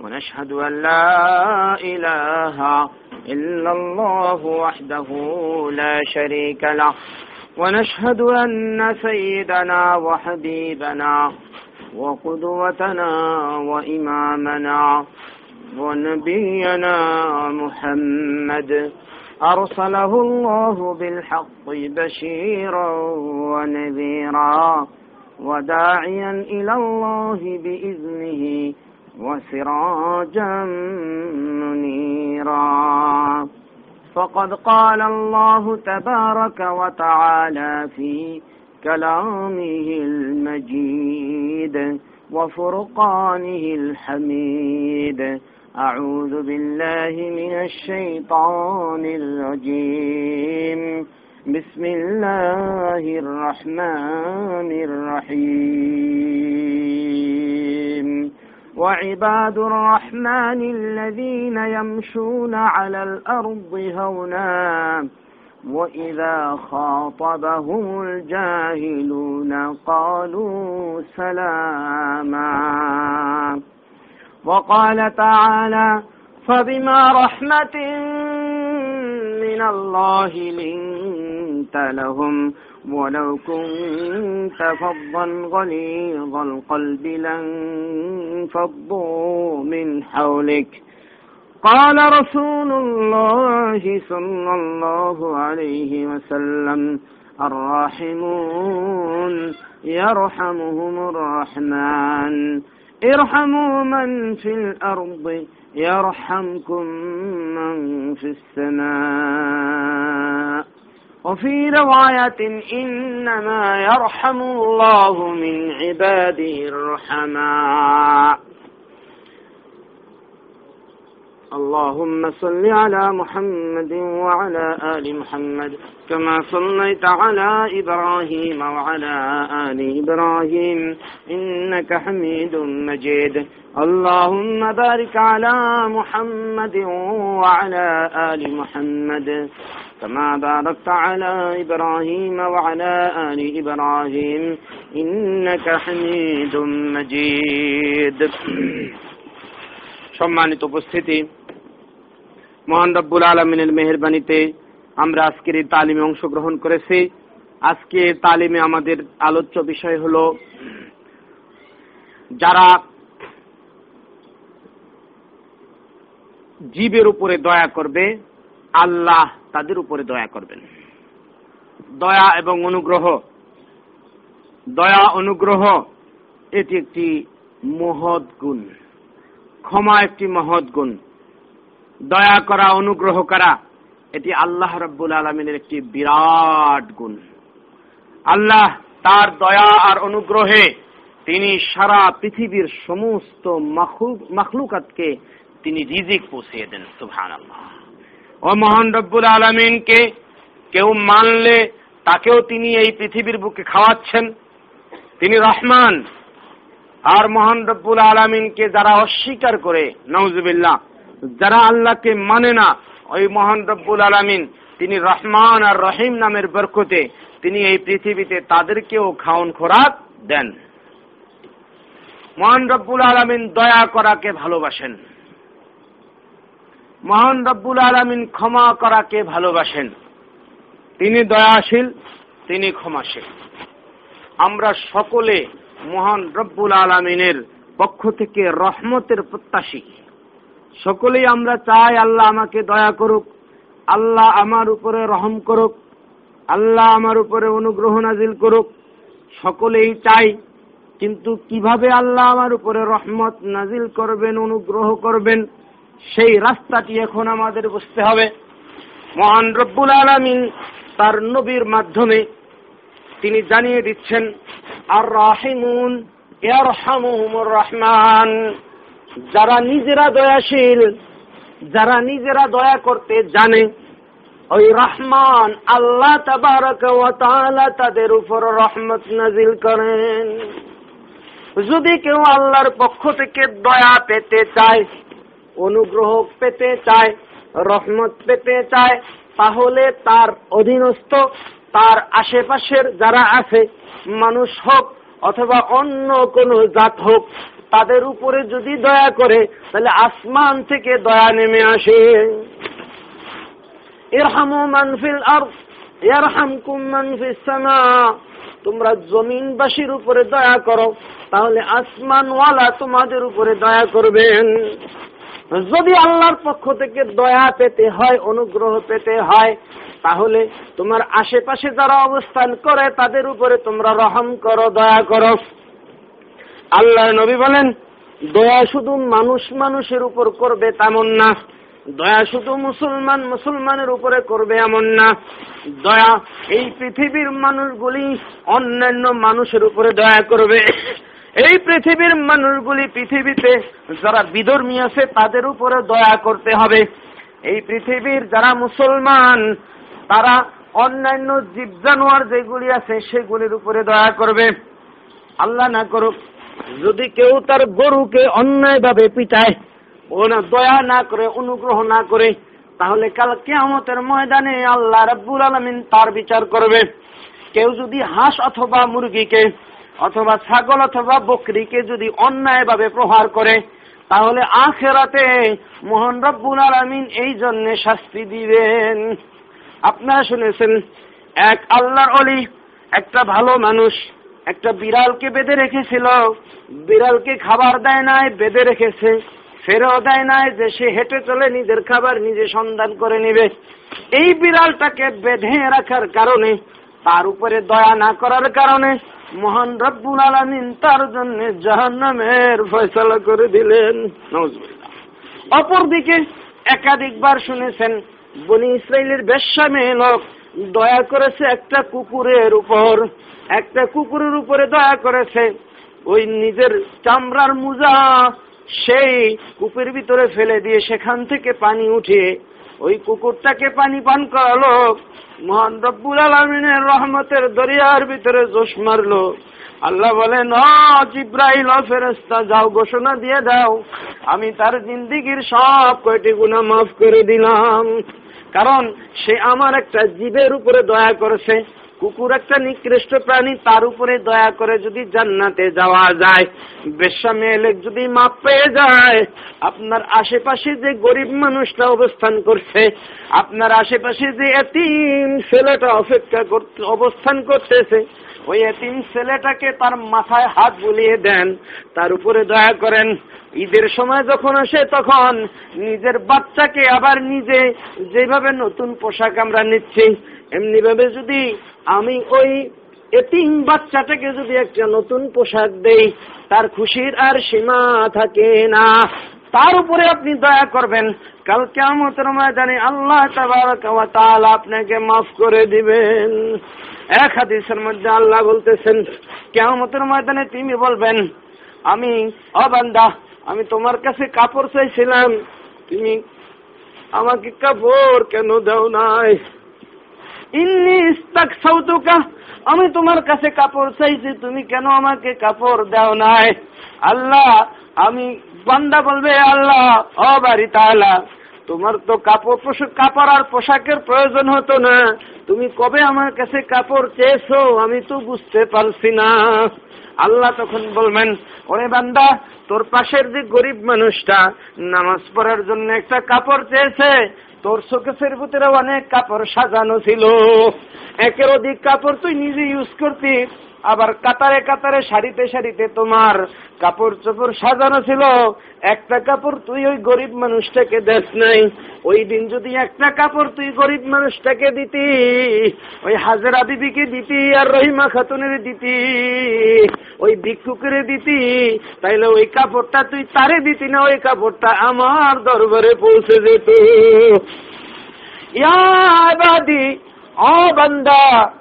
ونشهد أن لا إله إلا الله وحده لا شريك له. ونشهد أن سيدنا وحبيبنا وقدوتنا وإمامنا ونبينا محمد أرسله الله بالحق بشيرا ونذيرا وداعيا إلى الله بإذنه وسراجا منيرا. فقد قال الله تبارك وتعالى في كلامه المجيد وفرقانه الحميد. أعوذ بالله من الشيطان الرجيم. بسم الله الرحمن الرحيم. وعباد الرحمن الذين يمشون على الأرض هونا وإذا خاطبهم الجاهلون قالوا سلاما. وقال تعالى فبما رحمة من الله لنت لهم ولو كنت فظا غليظ القلب لانفضوا من حولك. قال رسول الله صلى الله عليه وسلم الراحمون يرحمهم الرحمن. ارحموا من في الأرض يرحمكم من في السماء. وفي رواية إنما يرحم الله من عباده الرحماء. اللهم صل على محمد وعلى آل محمد كما صليت على إبراهيم وعلى آل إبراهيم إنك حميد مجيد. اللهم بارك على محمد وعلى آل محمد. كما باركت على إبراهيم وعلى آل إبراهيم إنك حميد مجيد সম্মানিত উপস্থিতি মহান রব্বুল আলমিনের মেহরবানিতে আমরা আজকের এই তালিমে অংশগ্রহণ করেছি আজকে তালিমে আমাদের আলোচ্য বিষয় হল যারা জীবের উপরে দয়া করবে আল্লাহ তাদের উপরে দয়া করবেন। দয়া এবং অনুগ্রহ। দয়া, অনুগ্রহ, এটি একটি মহৎ গুণ। ক্ষমা একটি মহৎ গুণ। দয়া করা, অনুগ্রহ করা, এটি আল্লাহ রব্বুল আলমিনের একটি বিরাট গুণ। আল্লাহ তার দয়া আর অনুগ্রহে তিনি সারা পৃথিবীর সমস্ত মখলুকাতকে তিনি রিজিক পৌঁছিয়ে দেন সুহান আল্লাহ ও মহান রব্বুল আলমিনকে কেউ মানলে তাকেও তিনি এই পৃথিবীর বুকে খাওয়াচ্ছেন। তিনি রহমান। আর মহান রব্বুল আলমিনকে যারা অস্বীকার করে নওজুবিল্লাহ যারা আল্লাহকে মানে না, ওই মহান রব্বুল আলমিন, তিনি রহমান আর রহিম নামের বরকতে তিনি এই পৃথিবীতে তাদেরকেও খাওন খোরাক দেন। মহান রব্বুল আলমিন দয়া করাকে ভালোবাসেন। মহান রব্বুল আলমিন ক্ষমা করাকে ভালোবাসেন। তিনি দয়াশীল, তিনি ক্ষমাশীল। আমরা সকলে মহান রব্বুল আলমিনের পক্ষ থেকে রহমতের প্রত্যাশী। সকলেই আমরা চাই আল্লাহ আমাকে দয়া করুক, আল্লাহ আমার উপরে রহম করুক, আল্লাহ আমার উপরে অনুগ্রহ নাজিল করুক। সকলেই চাই, কিন্তু কীভাবে আল্লাহ আমার উপরে রহমত নাজিল করবেন, অনুগ্রহ করবেন সেই রাস্তাটি এখন আমাদের বুঝতে হবে। মহান রব্বুল আলমিন তার নবীর মাধ্যমে তিনি জানিয়ে দিচ্ছেন, আর রাহিমুন রহমান। যারা নিজেরা দয়াশীল, যারা নিজেরা দয়া করতে জানে, ওই রহমান আল্লাহ তাদের উপর রহমত নাজিল করেন। যদি কেউ আল্লাহর পক্ষ থেকে দয়া পেতে চায় অনুগ্রহ পেতে চায়, রহমত পেতে চায়, তাহলে তার অধীনস্থ, তার আশেপাশের যারা আছে, মানুষ হোক অথবা অন্য কোনো জাত হোক, তাদের উপরে যদি দয়া করে, তাহলে আসমান থেকে দয়া নেমে আসে। ইরহামু মানফিল আর ইয়ারহামকুম মানফিস সামা। তোমরা জমিনবাসীর উপরে দয়া করো, তাহলে আসমানওয়ালা তোমাদের উপরে দয়া করবেন। যদি আল্লাহর পক্ষ থেকে দয়া পেতে হয়, অনুগ্রহ পেতে হয়, তাহলে তোমার আশেপাশে যারা অবস্থান করে, তাদের উপরে তোমরা রহম করো, দয়া করো। আল্লাহ নবী বলেন, দয়া শুধু মানুষ মানুষের উপর করবে তেমন না। দয়া শুধু মুসলমান মুসলমানের উপরে করবে এমন না। দয়া এই পৃথিবীর মানুষগুলি অন্যান্য মানুষের উপরে দয়া করবে। এই পৃথিবীর মানুষগুলি পৃথিবীতে যারা বিধর্মী আছে, তাদের উপরে দয়া করতে হবে। এই পৃথিবীর যারা মুসলমান, তারা অন্যান্য জীব জানোয়ার যেগুলি আছে, সেগুলির উপরে দয়া করবে। আল্লাহ না করুক, যদি কেউ তার গরুকে অন্যায়ভাবে পিটায়, ও না দয়া না করে, অনুগ্রহ না করে, তাহলে কাল কেয়ামতের ময়দানে আল্লাহ রাব্বুল আলমিন তার বিচার করবে। কেউ যদি হাঁস অথবা মুরগিকে অথবা ছাগল অথবা বকরিকে যদি অন্যায়ভাবে প্রহার করে, তাহলে আখেরাতে মোহন রব্বুল আলমিন এই জন্য শাস্তি দিবেন। আপনারা শুনেছেন, এক আল্লাহর অলি একটা ভালো মানুষ একটা বিড়ালকে বেঁধে রেখেছিল। বিড়ালকে খাবার দেয় নাই, বেঁধে রেখেছে। ফেরেও দেয় নাই যে সে হেঁটে চলে নিজের খাবার নিজে সন্ধান করে নেবে। এই বিড়ালটাকে বেঁধে রাখার কারণে, তার উপরে দয়া না করার কারণে মহান রব্বুল আলমিন তার জন্য জাহান্নামের ফয়সলা করে দিলেন। অপরদিকে একাধিকবার শুনেছেন, বনি ইসরায়েলের বেশ্যা মেয়ে লোক দয়া করেছে একটা কুকুরের উপর। একটা কুকুরের উপরে দয়া করেছে। ওই নিজের চামড়ার মুজা সেই কূপের ভিতরে ফেলে দিয়ে সেখান থেকে পানি উঠিয়ে ওই কুকুরটাকে পানি পান করালো। মহান রব্বুল আলমিনের রহমতের দরিয়ার ভিতরে জোশ মারলো। আল্লাহ বলেন ইব্রাহিম ফেরেস্তা যাও, ঘোষণা দিয়ে দাও। আমি তার জিন্দিগির সব কয়টি গুণা মাফ করে দিলাম। কারণ সে আমার একটা জীবের উপরে দয়া করেছে। কুকুর একটা নিকৃষ্ট প্রাণী, তার উপরে দয়া করে যদি জান্নাতে যাওয়া যায় বেশ্যা মেয়েলেক যদি মাপ পেয়ে যায়, আপনার আশেপাশে যে গরিব মানুষটা অবস্থান করছে, আপনার আশেপাশে যে এতিম ছেলেটা অপেক্ষা করতে, অবস্থান করতেছে, ওই এতিম ছেলেটাকে তার মাথায় হাত বুলিয়ে দেন, তার উপরে দয়া করেন। ঈদের সময় যখন আসে তখন নিজের বাচ্চাকে আবার নিজে যেভাবে নতুন পোশাক আমরা নিচ্ছি এমনি ভাবে যদি আমি ওই এতিম বাচ্চাটাকে যদি একটা নতুন পোশাক দেই, তার খুশির আর সীমা থাকে না। তার উপরে আপনি দয়া করবেন, কাল কেমতের ময়দানে আল্লাহ আপনাকে মাফ করে দিবেন। এক হাদিসের মধ্যে আল্লাহ বলতেছেন কেমতের ময়দানে তুমি বলবেন, আমি অবান্দা আমি তোমার কাছে কাপড় চাইছিলাম, তুমি আমাকে কাপড় কেন দাও নাই? আমি তোমার কাছে কাপড় চাইছি, তুমি কেন আমাকে কাপড় দাও নাই? আল্লাহ, আমি বান্দা বলবে, আল্লাহ, ও বাড়ি তাহলা তোমার তো কাপড় পোশাক, কাপড় আর পোশাকের প্রয়োজন হতো না। তুমি কবে আমার কাছে কাপড় চেয়েছো, আমি তো বুঝতে পারছি না। আল্লাহ তখন বলবেন, ওরে বান্দা, তোর পাশের যে গরিব মানুষটা, নামাজ পড়ার জন্য একটা কাপড় চেয়েছে তোর শোকেসের ভিতরে অনেক কাপড় সাজানো ছিল। একের অধিক কাপড় তুই নিজে ইউজ করতি আবার কাতারে কাতারে সারিতে সারিতে তোমার কাপড় চোপড় সাজানো ছিল। একটা কাপড় তুই ওই গরিব মানুষটাকে দেখ নাই। ওই দিন যদি একটা কাপড় তুই গরিব মানুষটাকে দিতি, ওই হাজারা বিবিকে দিতি আর রহিমা খাতুনের দিতি, ওই ভিক্ষুকের দিতি, তাইলে ওই কাপড়টা তুই তারে দিতি না, ওই কাপড়টা আমার দরবারে পৌঁছে যেত। ইয়াবাদি ও বান্দা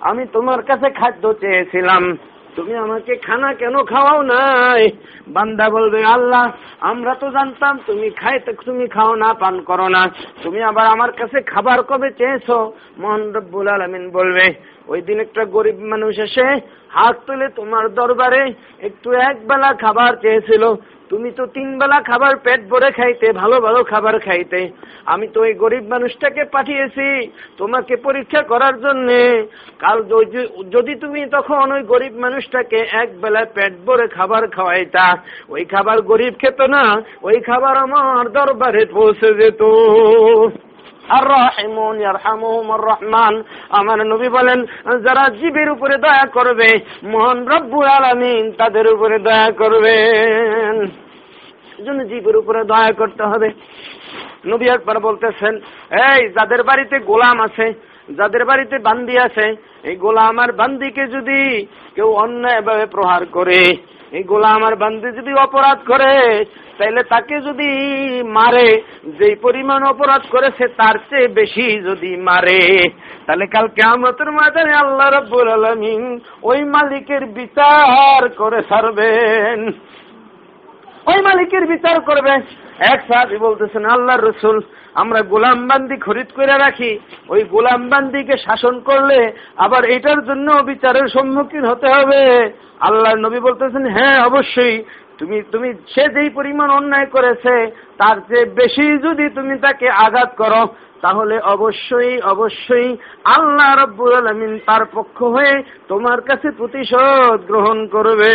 আমি তোমার কাছে খাদ্য চেয়েছিলাম। তুমি আমাকে খানা কেন খাওয়াও নাই? বান্দা বলবে, আল্লাহ, আমরা তো জানতাম তুমি খাইতে, তুমি খাও না, পান করো না। তুমি আবার আমার কাছে খাবার কবে চেয়েছো? মোহন রব্বুল আলমিন বলবে, ওই দিন একটা গরিব মানুষ এসে হাত তুলে তোমার দরবারে একটু এক বেলা খাবার চেয়েছিল। তুমি তো তিন বেলা খাবার পেট ভরে খাইতে, ভালো ভালো খাবার খাইতে। আমি তো ওই গরিব মানুষটাকে পাঠিয়েছি তোমাকে পরীক্ষা করার জন্য। কাল যদি তুমি তখন ওই গরিব মানুষটাকে এক বেলা পেট ভরে খাবার খাওয়াইতা, ওই খাবার গরিব খেত না, ওই খাবার আমার দরবারে পৌঁছে যেত। আর রাহিমুন ইয়ারহামুহুমুর রহমান আমার নবী বলেন, যারা জীবের উপরে দয়া করবে, মহান রব্বুল আলামিন তাদের উপরে দয়া করবেন। জন্য জীবের উপরে দয়া করতে হবে। নবী একবার বলতেছেন, এই, যাদের বাড়িতে গোলাম আছে, যাদের বাড়িতে বান্দি আছে, এই গোলাম আর বান্দিকে যদি কেউ অন্যায়ভাবে প্রহার করে এই গোলাম আর বান্দি যদি অপরাধ করে, তাইলে তাকে যদি মারে যে পরিমাণ অপরাধ করেছে তার চেয়ে বেশি যদি মারে। তাহলে কাল কেমতের মাঝে আল্লাহ রব্বুল আলমিন ওই মালিকের বিচার করে ছাড়বেন। ওই মালিকের বিচার করবে এক সাথে বলতেছেন আল্লাহ রসুল আমরা গোলামবান্দি খরিদ করে রাখি। ওই গোলামবান্দিকে শাসন করলে আবার এটার জন্য বিচারের সম্মুখীন হতে হবে। আল্লাহ নবী বলতেছেন হ্যাঁ অবশ্যই। তুমি তুমি সে যেই পরিমাণ অন্যায় করেছে, তার চেয়ে বেশি যদি তুমি তাকে আঘাত করো, তাহলে অবশ্যই অবশ্যই আল্লাহ রব্বুল আলমিন তার পক্ষ হয়ে তোমার কাছে প্রতিশোধ গ্রহণ করবে।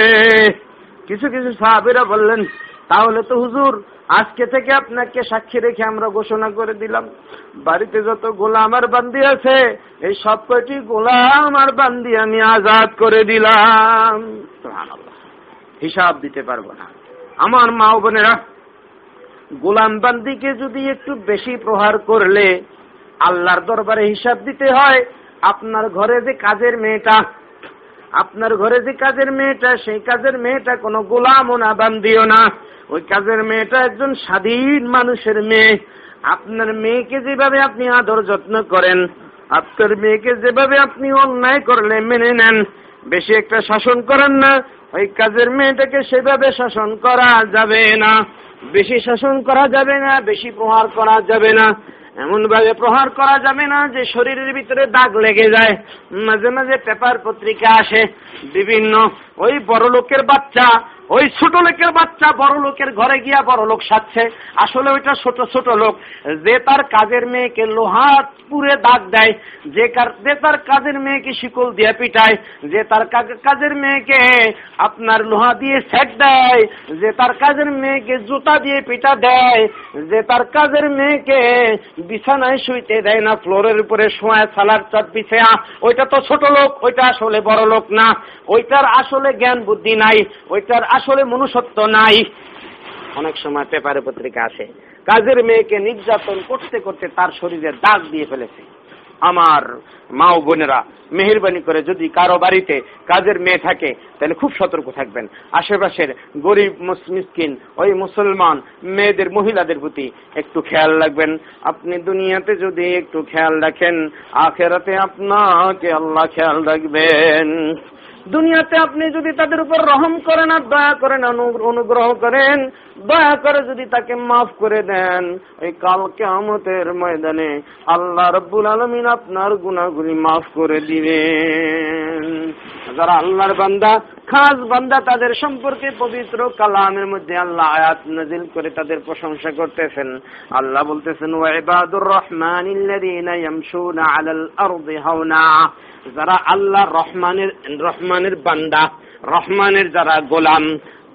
কিছু কিছু সাহাবিরা বললেন, তাহলে তো হুজুর আজকে থেকে আপনাকে সাক্ষী রেখে আমরা ঘোষণা করে দিলাম, বাড়িতে যত গোলাম আর বান্দি আছে, এই সব কয়টি গোলাম আর বান্দি আমি আজাদ করে দিলাম। হিসাব দিতে পারব না। আমার মা বোনেরা, গোলাম বান্দিকে যদি একটু বেশি প্রহার করলে, আল্লাহর দরবারে হিসাব দিতে হয়, আপনার ঘরে যে কাজের মেয়েটা আপনার ঘরে যে কাজের মেয়েটা, সেই কাজের মেয়েটা কোনো গোলামও না, বান্দিও না। ওই কাজের মেয়েটা একজন স্বাধীন মানুষের মেয়ে। আপনার মেয়েকে যেভাবে আপনি আদর যত্ন করেন, আপনার মেয়েকে যেভাবে আপনি অন্যায় করলে মেনে নেন, বেশি একটা শাসন করেন না, ওই কাজের মেয়েটাকে সেভাবে শাসন করা যাবে না। বেশি শাসন করা যাবে না, বেশি প্রহার করা যাবে না। এমন ভাবে প্রহার করা যাবে না যে শরীরের ভিতরে দাগ লেগে যায়। মাঝে মাঝে পেপার পত্রিকা আসে। বিভিন্ন ওই বড় লোকের বাচ্চা ওই ছোট লোকের বাচ্চা, বড় লোকের ঘরে গিয়া বড় লোক সাচ্ছে আসলে ওইটা ছোট ছোট লোক। যে তার কাজের মেয়েকে লোহা পুরে দাগ দেয়, যে যে তার কাজের মেয়েকে শিকল দিয়ে পিটায়, যে তার কাজের মেয়েকে আপনার লোহা দিয়ে সেট দেয়, যে তার কাজের মেয়েকে জুতা দিয়ে পিটা দেয়, যে তার কাজের মেয়েকে বিছানায় শুইতে দেয় না, ফ্লোরের উপরে শোয়া সালার চট বিছায়া। ওইটা তো ছোট লোক, ওইটা আসলে বড় লোক না। ওইটার আসলে জ্ঞান বুদ্ধি নাই, ওইটার আসলে মনুষ্যত্ব নাই। অনেক সময় পেপারে পত্রিকা আসে কাজের মেয়েকে নির্যাতন করতে করতে তার শরীরে দাগ দিয়ে ফেলেছে। আমার মা ও বোনেরা, মেহরবানি করে যদি কারও বাড়িতে কাজের মেয়ে থাকে, তাহলে খুব সতর্ক থাকবেন। আশেপাশের গরিব মিসকিন, ওই মুসলমান মেয়েদের, মহিলাদের প্রতি একটু খেয়াল রাখবেন। আপনি দুনিয়াতে যদি একটু খেয়াল রাখেন, আখেরাতে আপনাকে আল্লাহ খেয়াল রাখবেন। দুনিয়াতে আপনি যদি তাদের উপর রহম করেন আর দয়া করেন অনুগ্রহ করেন, দয়া করে যদি তাকে মাফ করে দেন ওই কালকে আমতের ময়দানে আল্লাহ রব্বুল আলমিন আপনার গুণাগুলি মাফ করে দিবেন। যারা আল্লাহর বান্দা, খাস বান্দা, তাদের সম্পর্কে পবিত্র কালামের মধ্যে আল্লাহ আয়াত নাজিল করে তাদের প্রশংসা করতেছেন। আল্লাহ বলতেছেন ওয়াইবাদুর রহমান ইয়ামশুনা আলাল আরদি হাওনা। যারা আল্লাহ রহমানের রহমানের বান্দা, রহমানের যারা গোলাম,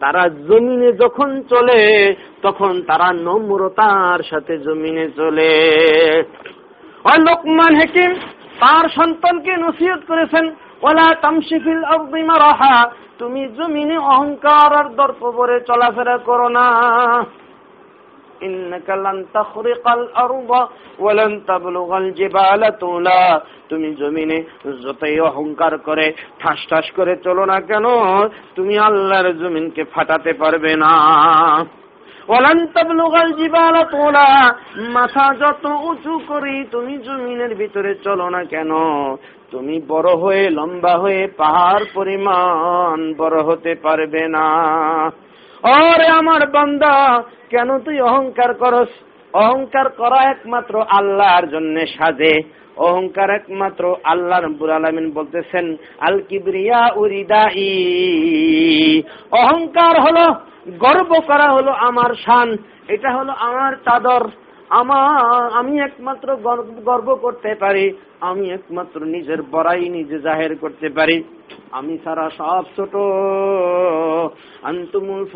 তারা জমিনে যখন চলে, তখন তারা নম্রতার সাথে জমিনে চলে। লোকমান হেকিম তার সন্তানকে নসিহত করেছেন, ওলা তামশিফিল আরদিমা রাহা তুমি জমিনে অহংকার আর দর্প ভরে চলাফেরা করো না। তুমি জমিনে যতই অহংকার করে ঠাস ঠাস করে চলো না কেন? তুমি আল্লাহর জমিনকে ফাটাতে পারবে না। মাথা যত উঁচু করি তুমি জমিনের ভিতরে চলো না কেন? তুমি বড় হয়ে লম্বা হয়ে পাহাড় পরিমাণ বড় হতে পারবে না। ওরে আমার বান্দা, কেন তুই অহংকার করস? অহংকার করা একমাত্র আল্লাহর জন্য সাজে। অহংকার একমাত্র আল্লাহ রব্বুল আলামিন বলতেছেন, আল কিবরিয়া উরিদাই। অহংকার হলো, গর্ব করা হলো আমার শান। এটা হলো আমার চাদর। আমার, আমি একমাত্র গর্ব করতে পারি, আমি একমাত্র নিজের বড়াই নিজে জাহের করতে পারি। আমি সারা সব ছোট, আন্তুমুল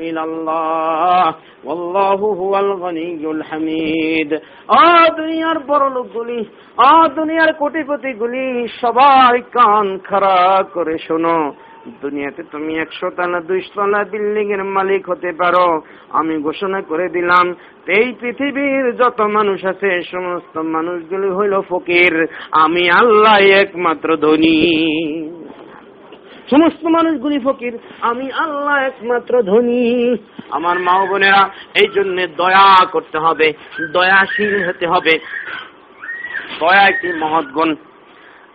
ইলাল্লাহ, ওয়াল্লাহু হুয়াল হামিদ। আ দুনিয়ার বড় লোকগুলি, আ দুনিয়ার কোটিপতিগুলি সবাই কান খাড়া করে শোনো। দুনিয়াতে তুমি একশো তালা দুইশো তলা বিল্ডিং এর মালিক হতে পারো। আমি ঘোষণা করে দিলাম, এই পৃথিবীর যত মানুষ আছে সমস্ত মানুষগুলি হইল ফকির। আমি আল্লাহ একমাত্র ধনী। সমস্ত মানুষগুলি ফকির, আমি আল্লাহ একমাত্র ধনী। আমার মা বোনেরা, এই জন্য দয়া করতে হবে, দয়াশীল হতে হবে। দয়া একটি মহৎ গুণ।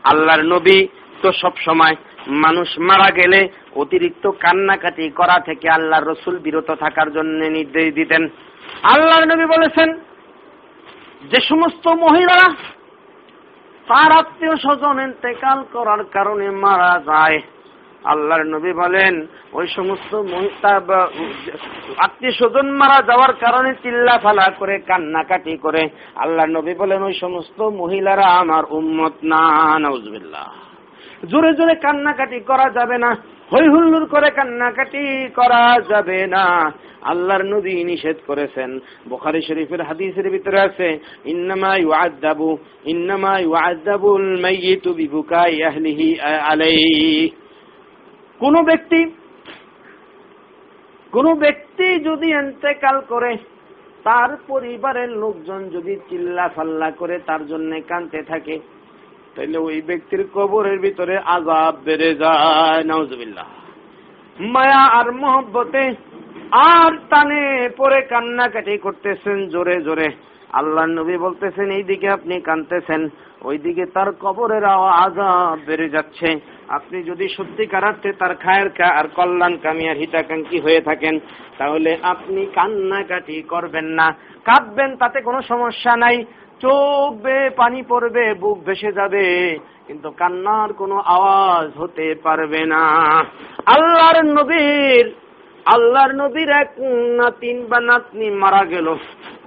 আল্লাহর নবী তো সব সময় মানুষ মারা গেলে অতিরিক্ত কান্নাকাটি করা থেকে আল্লাহ রসুল বিরত থাকার জন্য নির্দেশ দিতেন। আল্লাহর নবী বলেছেন, যে সমস্ত মহিলারা তার আত্মীয় স্বজন ইন্তেকাল করার কারণে মারা যায়, আল্লাহর নবী বলেন, ওই সমস্ত আত্মীয় স্বজন মারা যাওয়ার কারণে চিল্লা ফালা করে, কান্নাকাটি করে। আল্লাহর নবী বলেন, ওই সমস্ত মহিলারা আমার উম্মত না নজবিল্লাহ জোরে জোরে কান্নাকাটি করা যাবে না হই হুল্লুর করে কান্নাকাটি করা যাবে না। আল্লাহর নবী নিষেধ করেছেন। বোখারি শরীফের হাদিসের ভিতরে আছে, ইন্নামা ইউআদাবু ইন্নামা ইউআদাবুল মাইয়িতু বিবুকাই আহলিহি আলাইহি। কোন ব্যক্তি কোন ব্যক্তি যদি এন্তেকাল করে, তার পরিবারের লোকজন যদি চিল্লা ফাল্লা করে, তার জন্য কানতে থাকে তাইলে ওই ব্যক্তির কবরের ভিতরে আজাব বেড়ে যায়, নাউজুবিল্লাহ। মায়া আর মহব্বতে আর টানে পরে কান্নাকাটি করতেছেন জোরে জোরে। আল্লাহ নবী বলতেছেন, এইদিকে আপনি কানতেছেন ওইদিকে তার কবরের আজাব বেড়ে যাচ্ছে। আপনি যদি সত্যিকার অর্থে তার খায়ের খা আর কল্যাণ কামিয়ার হিতাকাঙ্ক্ষী হয়ে থাকেন, তাহলে আপনি কান্নাকাটি করবেন না। কাঁদবেন, তাতে কোনো সমস্যা নাই। চোখ বে পানি পড়বে, বুক ভেসে যাবে, কিন্তু কান্নার কোনো আওয়াজ হতে পারবে না। আল্লাহর নবীর আল্লাহর নবীর এক নাতিন বা নাতনি মারা গেল।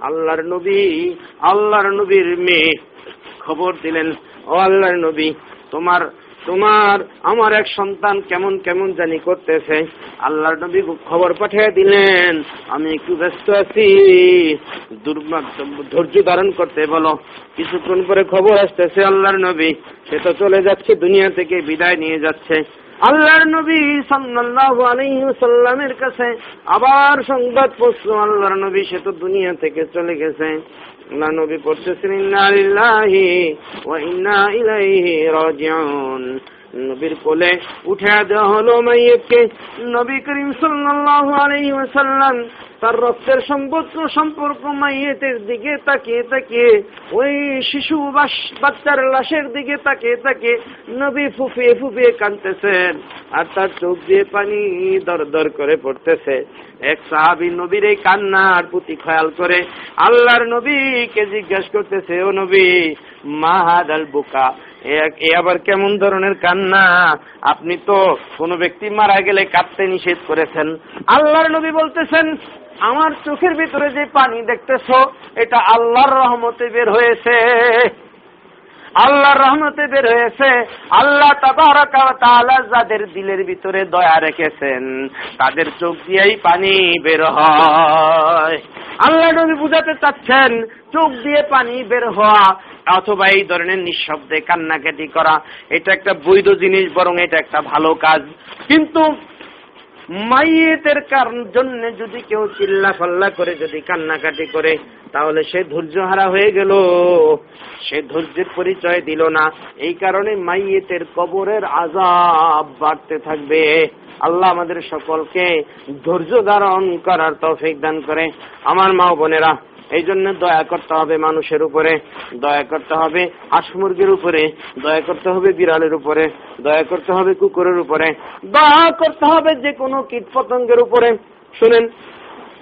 আল্লাহর নবী, আল্লাহর নবীর মেয়ে। খবর দিলেন, ও আল্লাহর নবী, তোমার তোমার, আমার এক সন্তান কেমন কেমন জানি করতেছে। আল্লাহর নবী খবর পাঠিয়ে দিলেন, আমি একটু ব্যস্ত আছি। ধৈর্য ধারণ করতে বলো। কিছুক্ষণ পরে খবর আসতেছে আল্লাহর নবী। সে তো চলে যাচ্ছে, দুনিয়া থেকে বিদায় নিয়ে যাচ্ছে। আল্লাহর নবী সাল্লাল্লাহু আলাইহি সাল্লামের কাছে আবার সংবাদ পৌঁছল। আল্লাহর নবী সে তো দুনিয়া থেকে চলে গেছে। আল্লাহ নবী পড়তেছেন ইন্না লিল্লাহি ওয়া ইন্না ইলাইহি রাজিউন। নবীর কোলে উঠে দেওয়া হলো মাইয়তকে। নবী করিম সাল্লাল্লাহু আলাইহি ওয়াসাল্লাম তার রক্তের সম্পর্ক সম্পর্ক মাইয়েতের দিকে তাকিয়ে তাকিয়ে, ওই শিশু বাচ্চার লাশের দিকে তাকিয়ে তাকিয়ে নবী ফুফিয়ে ফুফিয়ে কানতেছেন আর তার চোখ দিয়ে পানি দর দর করে পড়তেছে। এক সাহাবি নবীর এই কান্নার প্রতি খেয়াল করে আল্লাহর নবীকে জিজ্ঞাসা করতেছে, ও নবী মাহাদ আল বুকা এ আবার কেমন ধরনের কান্না? আপনি তো কোনো ব্যক্তি মারা গেলে কাঁদতে নিষেধ করেছেন। আল্লাহর নবী বলতেছেন, আমার চোখের ভিতরে যে পানি দেখতেছ, এটা আল্লাহর রহমতে বের হয়েছে। আল্লাহর রহমতে বের হয়েছে। আল্লাহ তাআলা যাদের দিলের ভিতরে দয়া রেখেছেন, তাদের চোখ দিয়েই পানি বের হয়। আল্লাহ নবী বুঝাতে চাচ্ছেন, চোখ দিয়ে পানি বের হওয়া, অথবা এই ধরনের নিঃশব্দে কান্নাকাটি করা, এটা একটা বৈধ জিনিস, বরং এটা একটা ভালো কাজ। কিন্তু মাইয়েতের কারণ জন্য যদি কেউ চিল্লা ফাল্লা করে, যদি কান্নাকাটি করে, তাহলে সে ধৈর্য হারা হয়ে গেল। সে ধৈর্যের পরিচয় দিল না। এই কারণে মাইয়েতের কবরের আজাব বাড়তে থাকবে। আল্লাহ আমাদের সকলকে ধৈর্য ধারণ করার তৌফিক দান করে। আমার মা বোনেরা এই জন্য দয়া করতে হবে মানুষের উপরে, দয়া করতে হবে হাঁস মুরগির উপরে, দয়া করতে হবে বিড়ালের উপরে, দয়া করতে হবে কুকুরের উপরে, দয়া করতে হবে যে কোনো কীট পতঙ্গের উপরে। শুনেন,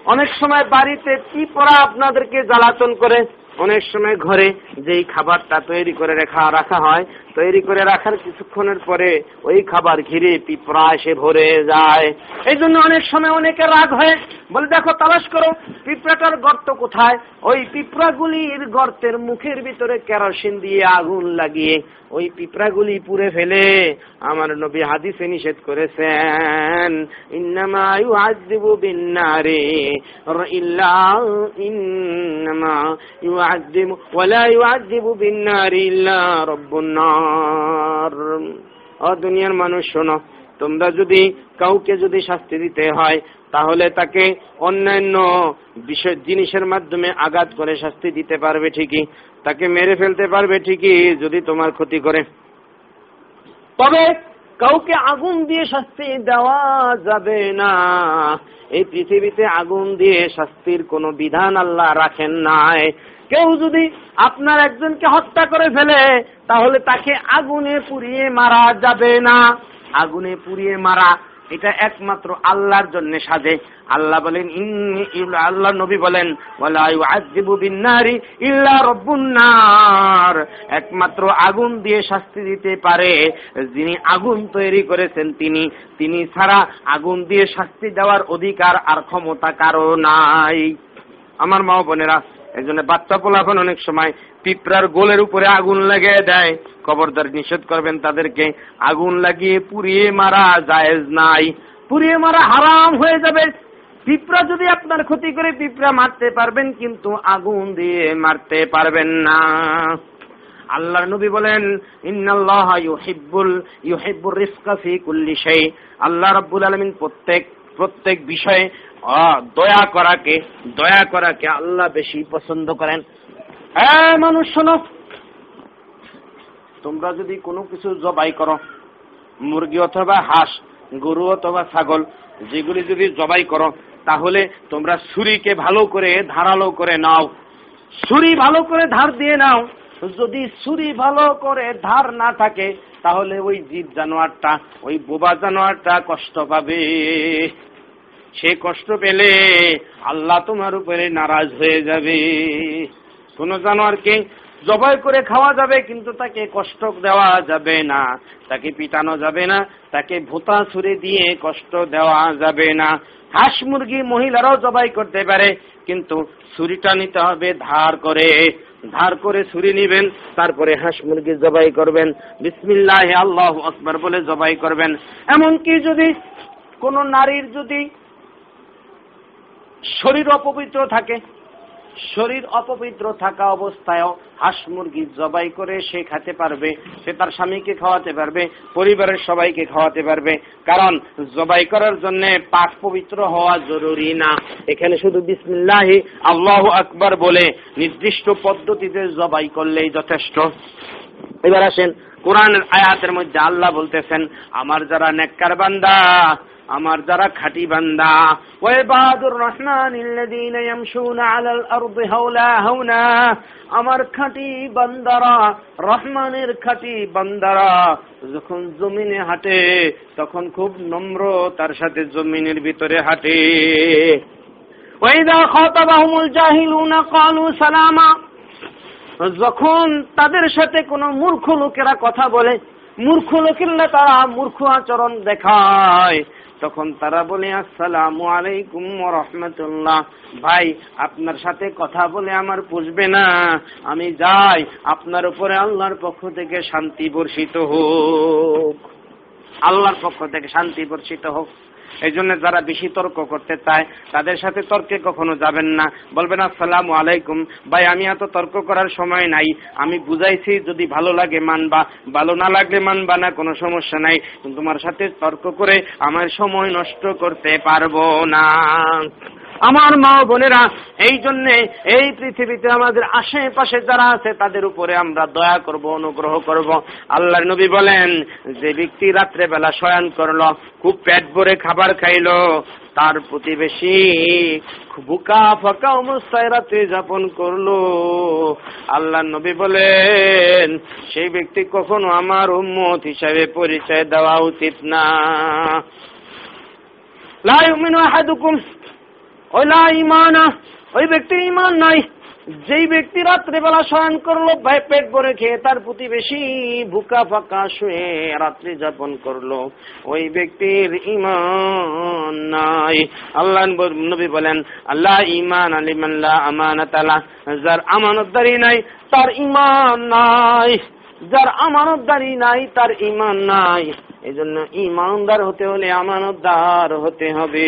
অনেক সময় বাড়িতে কি পড়া আপনাদেরকে জ্বালাতন করে? অনেক সময় ঘরে যেই খাবারটা তৈরি করে রেখা রাখা হয় তৈরি করে রাখার কিছুক্ষণের পরে ওই খাবার ঘিরে পিঁপড়া এসে ভরে যায়। এই জন্য অনেক সময় অনেকে রাগ হয়। বলে, দেখো, তালাশ করো, পিঁপড়াটার গর্ত কোথায়? ওই পিঁপড়াগুলির গর্তের মুখের ভিতরে কেরোসিন দিয়ে আগুন লাগিয়ে ওই পিঁপড়াগুলি পুড়ে ফেলে। আমার নবী হাদিসে নিষেধ করেছেন, ইন্নামা ইউআযযিবু বিন্নারে, ইল্লা ইন্নামা ইউআযযিবু, ওয়ালা ইউআযযিবু বিন্নারি ইল্লা রাব্বুন দুনিয়ার মানুষ, শোনো, তোমরা যদি কাউকে যদি শাস্তি দিতে হয়, তাহলে তাকে অন্যান্য বিষয়, জিনিসের মাধ্যমে আঘাত করে শাস্তি দিতে পারবে ঠিকই। তাকে মেরে ফেলতে পারবে ঠিকই, যদি তোমার ক্ষতি করে। তবে কাউকে আগুন দিয়ে শাস্তি দেওয়া যাবে না। এই পৃথিবীতে আগুন দিয়ে শাস্তির কোনো বিধান আল্লাহ রাখেন নাই। কেউ যদি আপনার একজনকে হত্যা করে ফেলে, তাহলে তাকে আগুনে পুড়িয়ে মারা যাবে না। আগুনে পুড়িয়ে মারা, এটা একমাত্র আল্লাহর জন্য সাজে। আল্লাহ বলেন আল্লাহ নবী বলেন একমাত্র আগুন দিয়ে শাস্তি দিতে পারে যিনি আগুন তৈরি করেছেন তিনি। তিনি ছাড়া আগুন দিয়ে শাস্তি দেওয়ার অধিকার আর ক্ষমতা কারও নাই। আমার মা বোনেরা একজনে বাচ্চা পোলাপন অনেক সময় পিঁপড়ার গোলের উপরে আগুন লাগিয়ে দেয়। খবরদার নিষেধ করবেন তাদেরকে, আগুন লাগিয়ে পুড়িয়ে মারা জায়েজ নাই। পুড়িয়ে মারা হারাম হয়ে যাবে। পিঁপড়া যদি আপনার ক্ষতি করে, পিঁপড়া মারতে পারবেন, কিন্তু আগুন দিয়ে মারতে পারবেন না। আল্লাহর নবী বলেন, ইন্নাল্লাহ ইউহিব্বুল, ইউহিব্বুর রিজকা ফি কুল্লি শাই আল্লাহ রাব্বুল আলামিন প্রত্যেক প্রত্যেক বিষয়ে দয়া করাকে দয়া করাকে আল্লাহ বেশি পছন্দ করেন। হ্যাঁ মানুষ, শোনো। তোমরা যদি কোনো কিছু জবাই করো, মুরগি অথবা হাঁস, গরু অথবা ছাগল, যেগুলি যদি জবাই করো, তাহলে তোমরা ছুরিকে ভালো করে ধারালো করে নাও। ছুরি ভালো করে ধার দিয়ে নাও। যদি ছুরি ভালো করে ধার না থাকে, তাহলে ওই জীব জানোয়ারটা, ওই বোবা জানোয়ারটা কষ্ট পাবে। সে কষ্ট পেলে আল্লাহ তোমার উপরে নারাজ হয়ে যাবে। কোন জানোয়ারকে জবাই করে খাওয়া যাবে, কিন্তু তাকে কষ্ট দেওয়া যাবে না, তাকে পিটানো যাবে না, তাকে ভোতা ছুরে দিয়ে কষ্ট দেওয়া যাবে না। হাঁস মুরগি মহিলারাও জবাই করতে পারে, কিন্তু ছুরিটা নিতে হবে ধার করে। ধার করে ছুরি নিবেন, তারপরে হাঁস মুরগি জবাই করবেন। বিসমিল্লাহ, আল্লাহ আকবর বলে জবাই করবেন। এমনকি যদি কোন নারীর যদি শরীর অপবিত্র থাকে। শরীর অপবিত্র থাকা অবস্থায়ও হাঁস মুরগি জবাই করে সে খেতে পারবে, সে তার স্বামীকে খাওয়াতে পারবে, পরিবারের সবাইকে খাওয়াতে পারবে। কারণ জবাই করার জন্য পাক পবিত্র হওয়া জরুরি না। এখানে শুধু বিসমিল্লাহি, আল্লাহ আকবার বলে নির্দিষ্ট পদ্ধতিতে জবাই করলেই যথেষ্ট। এবার আসেন, কোরআনের আয়াতের মধ্যে আল্লাহ বলতেছেন, আমার যারা নেককার বান্দা আমার যারা খাটি বান্দা ওয়াইবাদুর রহমান ইল্লাযীনা ইয়ামশুনা আলাল আরদি হাওলা হাওনা, আমার খাঁটি বান্দারা, রহমানের খাঁটি বান্দারা যখন জমিনে হাঁটে, তখন খুব নম্র তার সাথে জমিনের ভিতরে হাঁটে। ওয়াইদা খাতাবাহুমুল জাহিলুনা ক্বালু সালামা, যখন তাদের সাথে কোনো মূর্খ লোকেরা কথা বলে, মূর্খ লোকেরা তারা মূর্খ আচরণ দেখায়। তখন তারা বলে, আসসালামু আলাইকুম রহমতুল্লাহ। ভাই, আপনার সাথে কথা বলে আমার পুষবে না। আমি যাই, আপনার উপরে আল্লাহর পক্ষ থেকে শান্তি বর্ষিত হোক। আল্লাহর পক্ষ থেকে শান্তি বর্ষিত হোক। এই জন্য যারা বেশি তর্ক করতে চায়, তাদের সাথে তর্কে কখনো যাবেন না। বলবেন, আসসালাম আলাইকুম। ভাই, আমি এত তর্ক করার সময় নাই। আমি বুঝাইছি, যদি ভালো লাগে মানবা, ভালো না লাগলে মানবা না, কোনো সমস্যা নাই। তোমার সাথে তর্ক করে আমার সময় নষ্ট করতে পারব না। আমার মা বোনেরা, এই জন্যে এই পৃথিবীতে আমাদের আশেপাশে যারা আছে, তাদের উপরে আমরা দয়া করব, অনুগ্রহ করব। আল্লাহর নবী বলেন, যে ব্যক্তি রাত্রে বেলা শয়ন করল, খুব পেট ভরে খাবার খাইলো, তার প্রতিবেশী বুকা ফাঁকা অবস্থায় রাত্রি যাপন করল। আল্লাহ নবী বলেন, সেই ব্যক্তি কখনো আমার উম্মত হিসাবে পরিচয় দেওয়া উচিত না। লা ইউমিনু আহাদুকুম ওলা ইমানা ওই ব্যক্তি ইমান নাই। যেই ব্যক্তি রাত্রিবেলা শয়ন করল, ভাই পেট ভরে খেয়ে তার প্রতিবেশী ভুকা ফাঁকা শুয়ে রাত্রি যাপন করল। ওই ব্যক্তির ইমান নাই। আল্লাহ নবী বলেন আল্লাহ ইমান আলিমাল্লাহ আমানত আল্লাহ যার আমানতদারি নাই, তার ইমান নাই। যার আমানতদারি নাই, তার ইমান নাই। এই জন্য ইমানদার হতে হলে আমানতদার হতে হবে।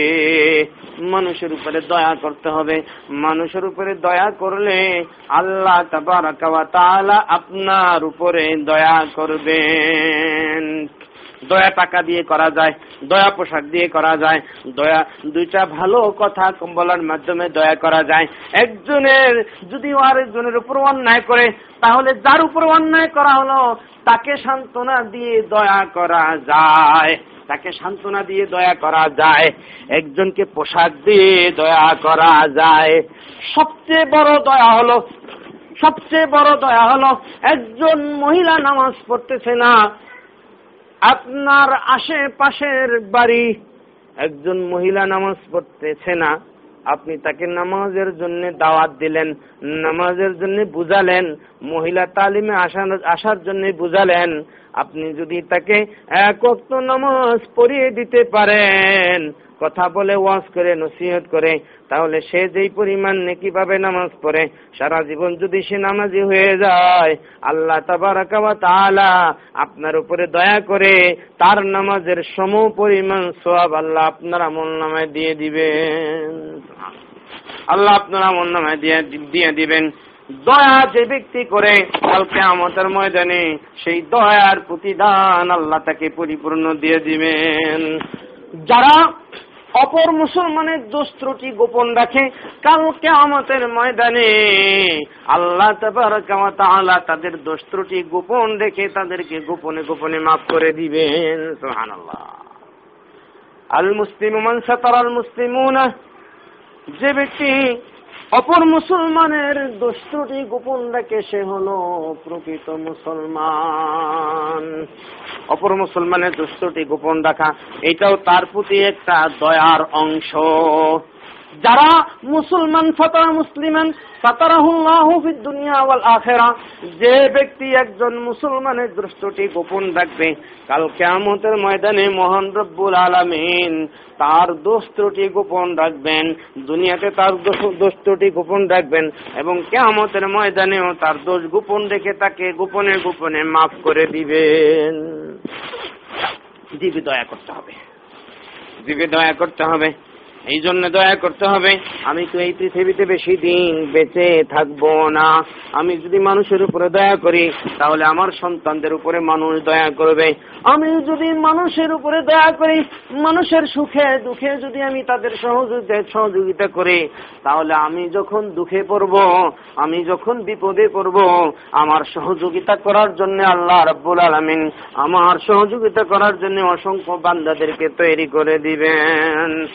মানুষের উপরে দয়া করতে হবে। মানুষের উপরে দয়া করলে আল্লাহ তালা আপনার উপরে দয়া করবেন দয়া টাকা দিয়ে করা যায়, দয়া পোশাক দিয়ে করা যায়, দয়া, দুইটা ভালো কথা বলার মাধ্যমে দয়া করা যায়। একজনের, যদি আরেকজনের উপর অন্যায় করে, তাহলে যার উপর অন্যায় করা হলো, তাকে সান্ত্বনা দিয়ে দয়া করা যায়। তাকে সান্ত্বনা দিয়ে দয়া করা যায়। একজনকে পোশাক দিয়ে দয়া করা যায়। সবচেয়ে বড় দয়া হলো, সবচেয়ে বড় দয়া হলো, একজন মহিলা নামাজ পড়তেছে না আপনার আশেপাশের বাড়ি একজন মহিলা নামাজ পড়তেছে না, আপনি তাকে নামাজের জন্য দাওয়াত দিলেন, নামাজের জন্য বুঝালেন, মহিলা তালিমে আসার আসার জন্য বুঝালেন, আপনি যদি তাকে এক নামাজ পড়িয়ে দিতে পারেন কথা বলে ওয়াজ করে, নসিহত করে, তাহলে সে যেই পরিমাণ নেকি পাবে নামাজ পড়ে, সারা জীবন যদি সে নামাজি হয়ে যায়, আল্লাহ তালা আপনার উপরে দয়া করে তার নামাজের সম পরিমাণ সোয়াব আল্লাহ আপনার আমল নামায় দিয়ে দিবেন। আল্লাহ আপনার আমল নামায় দিয়ে দিয়ে দিবেন। দয়া যে ব্যক্তি করে কালকে আমাদের ময়দানে, সেই দয়ার প্রতিদান আল্লাহ তাকে পরিপূর্ণ দিয়ে দিবেন। যারা অপর মুসলমানের দোষ ত্রুটি গোপন রাখে। কালকে আমাদের ময়দানে আল্লাহ তাআলা তাদের দোষ ত্রুটি গোপন রেখে তাদেরকে গোপনে গোপনে মাফ করে দিবেন। সুবহানাল্লাহ। আল মুসলিম মান সাতার আল মুসলিমুনা। যে ব্যক্তি অপর মুসলমানের দুষ্টুটি গোপন রাখে সে হলো প্রকৃত মুসলমান। অপর মুসলমানের দুষ্টুটি গোপন রাখা, এটাও তার প্রতি একটা দয়ার অংশ। যারা মুসলমান, ফাতারা মুসলিমান, ফাতারাহুল্লাহু ফিদ দুনিয়া ওয়াল আখিরা, যে ব্যক্তি একজন মুসলমানের দৃষ্টটি গোপন রাখবে, কাল কিয়ামতের ময়দানে মহান রব্বুল আলামিন তার দোষ ত্রুটি গোপন রাখবেন, দুনিয়াতে তার দোষ ত্রুটি গোপন রাখবেন এবং কেয়ামতের ময়দানেও তার দোষ গোপন রেখে তাকে গোপনে গোপনে মাফ করে দিবেন। দিবি দয়া করতে হবে। দিবি দয়া করতে হবে। এই জন্য দয়া করতে হবে। আমি তো এই পৃথিবীতে বেশি দিন বেঁচে থাকব না। আমি যদি মানুষের উপরে দয়া করি, তাহলে আমার সন্তানদের উপরে মানুষ দয়া করবে। আমি যদি মানুষের উপরে দয়া করি, মানুষের সুখে দুঃখে যদি আমি তাদের সহযোগিতা সহযোগিতা করি, তাহলে আমি যখন দুঃখে পড়ব, আমি যখন বিপদে পড়ব, আমার সহযোগিতা করার জন্য আল্লাহ রাব্বুল আলমিন আমার সহযোগিতা করার জন্য অসংখ্য বান্দাদেরকে তৈরি করে দিবেন।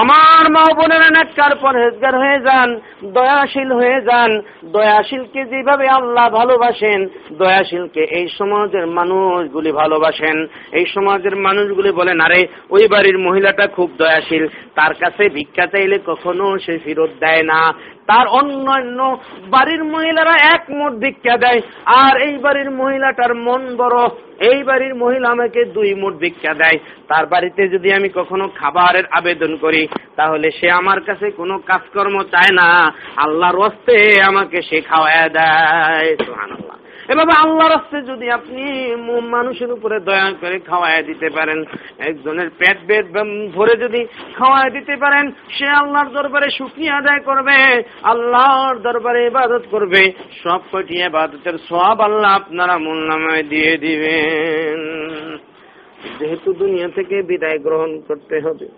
আমার মা বোনেরা নেককার পরহেজগার হয়ে যান, দয়াশীল হয়ে যান। দয়াশীলকে যেভাবে আল্লাহ ভালোবাসেন, দয়াশীলকে এই সমাজের মানুষগুলি ভালোবাসেন। এই সমাজের মানুষগুলি বলেন আরে ওই বাড়ির মহিলাটা খুব দয়াশীল। তার কাছে ভিক্ষা চাইলে কখনো সে ফেরত দেয় না। তার অন্যান্য বাড়ির মহিলারা এক মত ভিক্ষা দেয়, আর এই বাড়ির মহিলাটার মন বড়, এই বাড়ির মহিলা আমাকে দুই মুঠ ভিক্ষা দেয়। তার বাড়িতে যদি আমি কখনো খাবারের আবেদন করি, তাহলে সে আমার কাছে কোনো কাজকর্ম চায় না। আল্লাহর হস্তে আমাকে সে খাওয়ায় দেয়। এভাবে আল্লাহর রাস্তে যদি আপনি মানুষের উপরে দয়া করে খাওয়ায় দিতে পারেন, একজনের পেট পেট ভরে যদি খাওয়ায় দিতে পারেন, সে আল্লাহর দরবারে সুখী আদায় করবে, আল্লাহর দরবারে ইবাদত করবে, সব কটি ইবাদতের সব আল্লাহ আপনারা মূল দিয়ে দিবেন। যেহেতু দুনিয়া থেকে বিদায় গ্রহণ করতে হবে।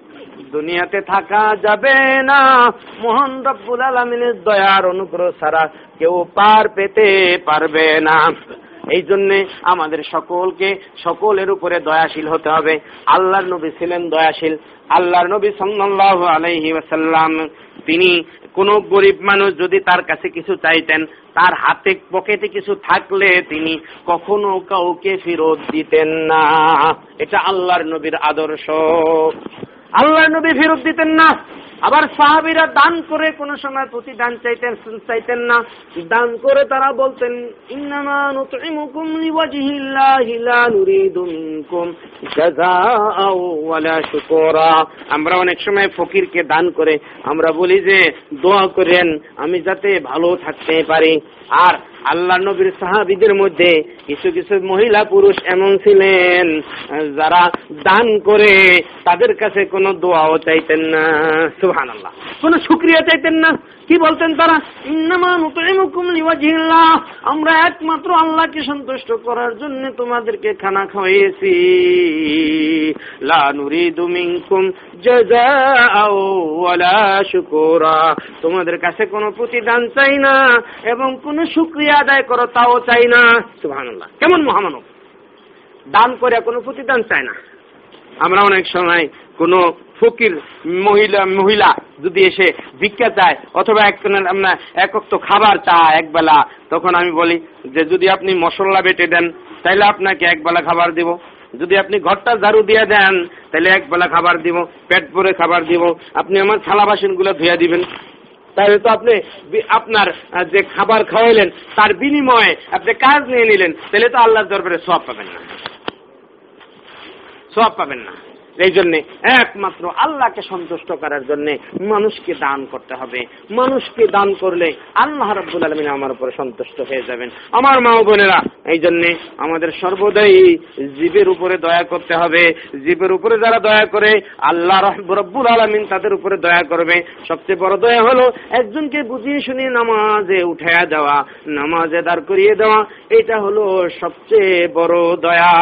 দুনিয়াতে থাকা যাবে না। মোহন রব্বুল আলমিনের দয়ার অনুগ্রহ ছাড়া কেউ পার পেতে পারবে না। এই জন্য আমাদের সকলকে, সকলের উপরে দয়াশীল হতে হবে। আল্লাহর নবী ছিলেন দয়াশীল। আল্লাহর নবী সাল্লাল্লাহু আলাইহি ওয়াসাল্লাম, তিনি কোন গরিব মানুষ যদি তার কাছে কিছু চাইতেন, তার হাতে পকেটে কিছু থাকলে তিনি কখনো কাউকে ফেরত দিতেন না। এটা আল্লাহর নবীর আদর্শ। আল্লাহর নবী ফেরত দিতেন না। আবার সাহাবিরা দান করে কোন সময় প্রতি দান চাইতেন চাইতেন না। দান করে তারা বলতেন আমরা অনেক সময় ফকিরকে দান করে আমরা বলি যে, দোয়া করেন, আমি যাতে ভালো থাকতে পারি। আর আল্লাহ নবীর সাহাবিদের মধ্যে কিছু কিছু মহিলা পুরুষ এমন ছিলেন, যারা দান করে তাদের কাছে কোনো দোয়াও চাইতেন না। সুহান আল্লাহ কোন শুক্রিয়া চাইতেন না। কি বলতেন তারা? আমরা একমাত্র আল্লাহকে সন্তুষ্ট করার জন্য তোমাদেরকে খানা খাওয়াইছি তোমাদের কাছে কোনো প্রতিদান চাই না এবং কোনো শুকরিয়া আদায় করো, তাও চাই না। সুবহানাল্লাহ। কেমন মহামানব? দান করে কোনো প্রতিদান চায় না। আমরা অনেক সময় কোন ফকির মহিলা মহিলা যদি এসে ভিক্ষা চায়, অথবা এক আমরা একক তো খাবার চায় একবেলা, তখন আমি বলি যে, যদি আপনি মশলা বেটে দেন তাহলে আপনাকে একবেলা খাবার দিব। যদি আপনি ঘরটা ঝাড়ু দিয়ে দেন তাহলে একবেলা খাবার দিব, পেট ভরে খাবার দিব। আপনি আমার থালা বাসনগুলো ধুয়ে দিবেন। তাহলে তো আপনি আপনার যে খাবার খাওয়াইলেন, তার বিনিময়ে আপনি কাজ নিয়ে নিলেন, তাহলে তো আল্লাহর দরবারে সব পাবেন না। সব পাবেন না। এই জন্য একমাত্র আল্লাহকে সন্তুষ্ট করার জন্য মানুষকে দান করতে হবে। মানুষকে দান করলে আল্লাহ রব্বুল আলমিন আমার উপরে সন্তুষ্ট হয়ে যাবেন। আমার মা বোনেরা, এই জন্য আমাদের সর্বদাই জীবের উপরে দয়া করতে হবে। জীবের উপরে যারা দয়া করে, আল্লাহ রব্বুল আলমিন তাদের উপরে দয়া করবে। সবচেয়ে বড় দয়া হলো একজনকে বুঝিয়ে শুনিয়ে নামাজে উঠাইয়া দেওয়া, নামাজে দাঁড় করিয়ে দেওয়া। এটা হলো সবচেয়ে বড় দয়া।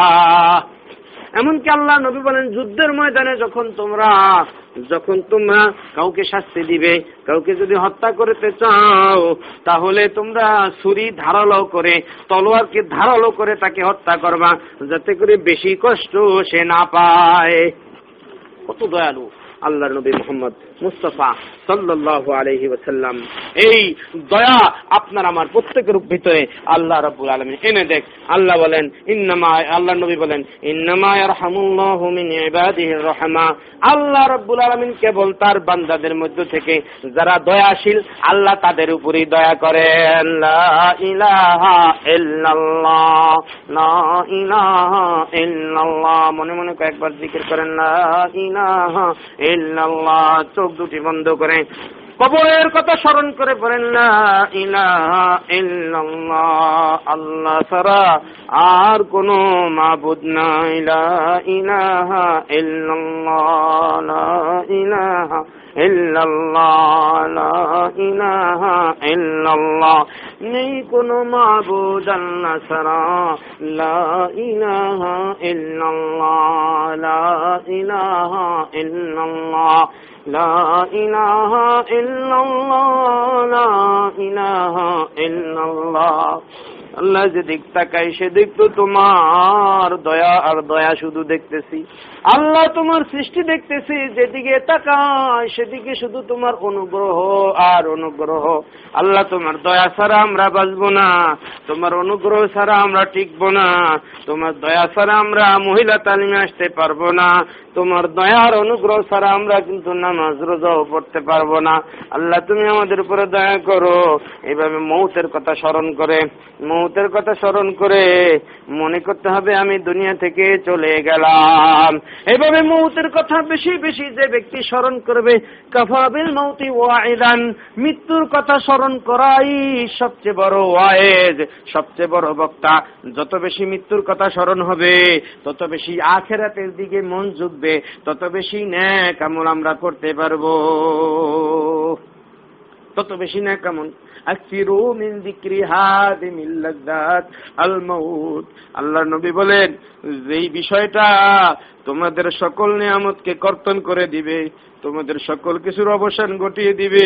এমনকি আল্লাহ নবী বলেন, যুদ্ধের ময়দানে যখন তোমরা যখন তোমরা কাউকে শাস্তি দিবে, কাউকে যদি হত্যা করতে চাও, তাহলে তোমরা ছুরি ধারালো করে, তলোয়ারকে ধারালো করে তাকে হত্যা করবা, যাতে করে বেশি কষ্ট সে না পায়। কত দয়ালু আল্লাহ নবী মোহাম্মদ। মুস্তফা সাল্লাহ আলহি ওসাল্লাম এই দয়া আপনার আমার প্রত্যেকের ভিতরে আল্লাহ রব্বুল আলমিন এনে দেখ। আল্লাহ বলেন, ইন্নামা আল্লাহ নবী বলেন, ইন্নামা ইয়ারহামুল্লাহু মিন ইবাদিহির রহমা। আল্লাহ রব্বুল আলমিন কেবল তার বান্দাদের মধ্য থেকে যারা দয়াশীল, আল্লাহ তাদের উপরই দয়া করেন। লা ইলাহা ইল্লাল্লাহ, লা ইলাহা ইল্লাল্লাহ। মনে মনে কয়েকবার জিকির করেন, লা ইলাহা ইল্লাল্লাহ। চোখ দুটি বন্ধ করে কবরের কথা স্মরণ করে বলেন না আল্লাহ সারা আর কোন মাবুদ নাই। লা ইলাহা ইল্লাল্লাহ, লা ইলাহা ইল্লাল্লাহ লা ইলাহা ইল্লাল্লাহ নেই কোন মাবুদ আল্লাহ ছাড়া লা ইলাহা ইল্লাল্লাহ লা ইলাহা ইল্লাল্লাহ লা ইলাহা ইল্লাল্লাহ লা ইলাহা ইল্লাল্লাহ আল্লাহ যেদিক তাকাই সেদিক তো তোমার দয়া, আর দয়া শুধু দেখতেছি। আল্লাহ তোমার সৃষ্টি দেখতেছি, যেদিকে তাকায়, সেদিকে শুধু তোমার অনুগ্রহ আর অনুগ্রহ। আল্লাহ তোমার দয়া ছাড়া আমরা বাঁচবো না, তোমার অনুগ্রহ ছাড়া আমরা টিকবো না, তোমার দয়া ছাড়া আমরা মহিলা তালিমে আসতে পারব না, তোমার দয়ার অনুগ্রহ ছাড়া আমরা কিন্তু নামাজ রোজাও পড়তে পারব না। আল্লাহ তুমি আমাদের উপরে দয়া করো। এইভাবে মৌতের কথা স্মরণ করে, মৌত মৌতের কথা স্মরণ করে মনে করতে হবে আমি দুনিয়া থেকে চলে গেলাম। এভাবে মৌতের কথা বেশি বেশি যে ব্যক্তি স্মরণ করবে, কাফাবিল মৌতি ওয়াইদান মৃত্যুর কথা স্মরণ করাই সবচেয়ে বড় ওয়াইজ সবচেয়ে বড় বক্তা। যত বেশি মৃত্যুর কথা স্মরণ হবে, তত বেশি আখেরাতের দিকে মন ঝুঁকবে তত বেশি ন্যাক আমল আমরা করতে পারব। তত বেশি না কেমন? আল্লাহ নবী বলেন যেই বিষয়টা তোমাদের সকল নিয়ামতকে কর্তন করে দিবে, তোমাদের সকল কিছুর অবসান ঘটিয়ে দিবে।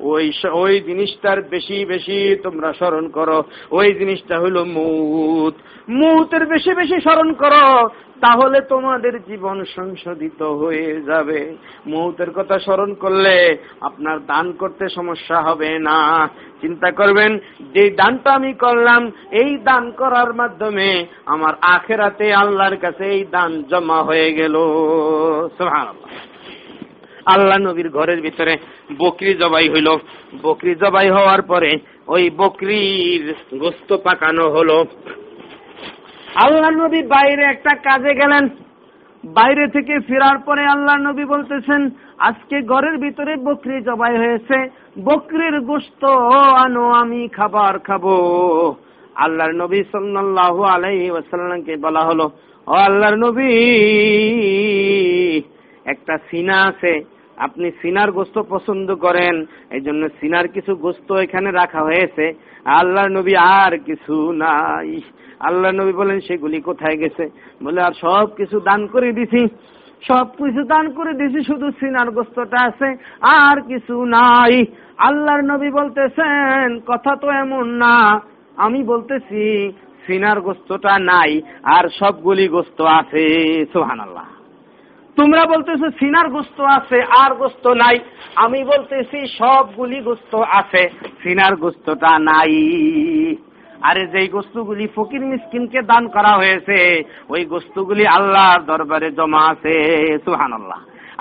ওই ওই জিনিসটার বেশি বেশি তোমরা স্মরণ করো। ওই জিনিসটা হলো মৌত। মৌতের বেশি বেশি স্মরণ করো, তাহলে তোমাদের জীবন সংশোধিত হয়ে যাবে। মৌতের কথা স্মরণ করলে আপনার দান করতে সমস্যা হবে না। চিন্তা করবেন, যে দানটা আমি করলাম, এই দান করার মাধ্যমে আমার আখেরাতে আল্লাহর কাছে এই দান জমা হয়ে গেল। আল্লাহ নবীর ঘরের ভিতরে বকরি জবাই হইল। বকরি জবাই হওয়ার পরে ওই বকরির গোস্ত পাকানো হলো। আল্লাহ নবী বাইরে একটা কাজে গেলেন। বাইরে থেকে ফেরার পরে আল্লাহ নবী বলতেছেন, আজকে ঘরের ভিতরে বকরি জবাই হয়েছে। বকরির গোস্ত আনো আমি খাবার খাব। আল্লাহর নবী সাল্লাল্লাহু আলাইহি ওয়াসাল্লামকে বলা হলো, ও আল্লাহর নবী, একটা সিনা আছে, আপনি সিনার গোস্ত পছন্দ করেন এই জন্য সিনার কিছু গোস্ত এখানে রাখা হয়েছে। আল্লাহর নবী আর কিছু নাই। আল্লাহ নবী বলেন, সেগুলি কোথায় গেছে? বলে, আর সব কিছু দান করে দিছি। সব কিছু দান করে দিছি শুধু সিনার গোস্তটা আছে, আর কিছু নাই। আল্লাহর নবী বলতেছেন, কথা তো এমন না, আমি বলতেছি, সিনার গোস্তটা নাই, আর সবগুলি গোস্ত আছে। সোহান আল্লাহ তোমরা বলতেছো, সিনার গোস্ত আছে, আর গোস্ত নাই। আমি বলতেছি, সবগুলি গোস্ত আছে, সিনার গোস্তটা নাই। আরে যেই গোস্তগুলি ফকির মিসকিনকে দান করা হয়েছে, ওই গোস্তগুলি আল্লাহর দরবারে জমা আছে সুহান আল্লাহ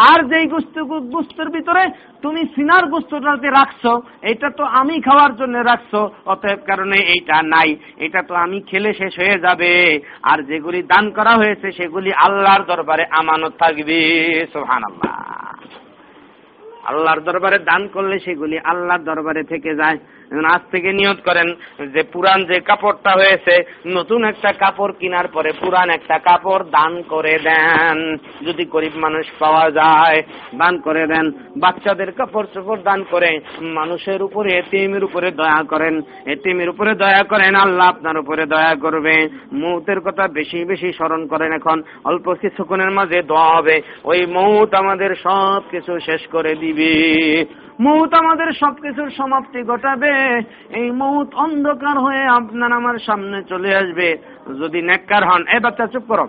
আর যেই গোস্ত গোস্তের ভিতরে তুমি সিনার গোস্তটাতে রাখছো, এটা তো আমি খাওয়ার জন্য রাখছো, অতএব কারণে এইটা নাই, এটা তো আমি খেলে শেষ হয়ে যাবে। আর যেগুলি দান করা হয়েছে, সেগুলি আল্লাহর দরবারে আমানত থাকবে সোহান আল্লাহ আল্লাহর দরবারে দান করলে সেগুলি আল্লাহর দরবারে থেকে যায়। আজ থেকে নিয়ত করেন যে পুরান যে কাপড়টা হয়েছে, নতুন একটা কাপড় কেনার পরে পুরান একটা কাপড় দান করে দেন। যদি গরিব মানুষ পাওয়া যায়, দান করে দেন। বাচ্চাদের কাপড় চোপড় দান করে মানুষের উপরে, এতিমের উপরে দয়া করেন। এতিমের উপরে দয়া করেন, আল্লাহ আপনার উপরে দয়া করবে। মৌতের কথা বেশি বেশি স্মরণ করেন এখন। অল্প কিছুক্ষণের মাঝে দোয়া হবে। ওই মৌত আমাদের সব কিছু শেষ করে দিবে। মৌত আমাদের সবকিছুর সমাপ্তি ঘটাবে। এই মৌত অন্ধকার হয়ে আপনার আমার সামনে চলে আসবে। যদি নেককার হন, এ বাচ্চা, চুপ করো।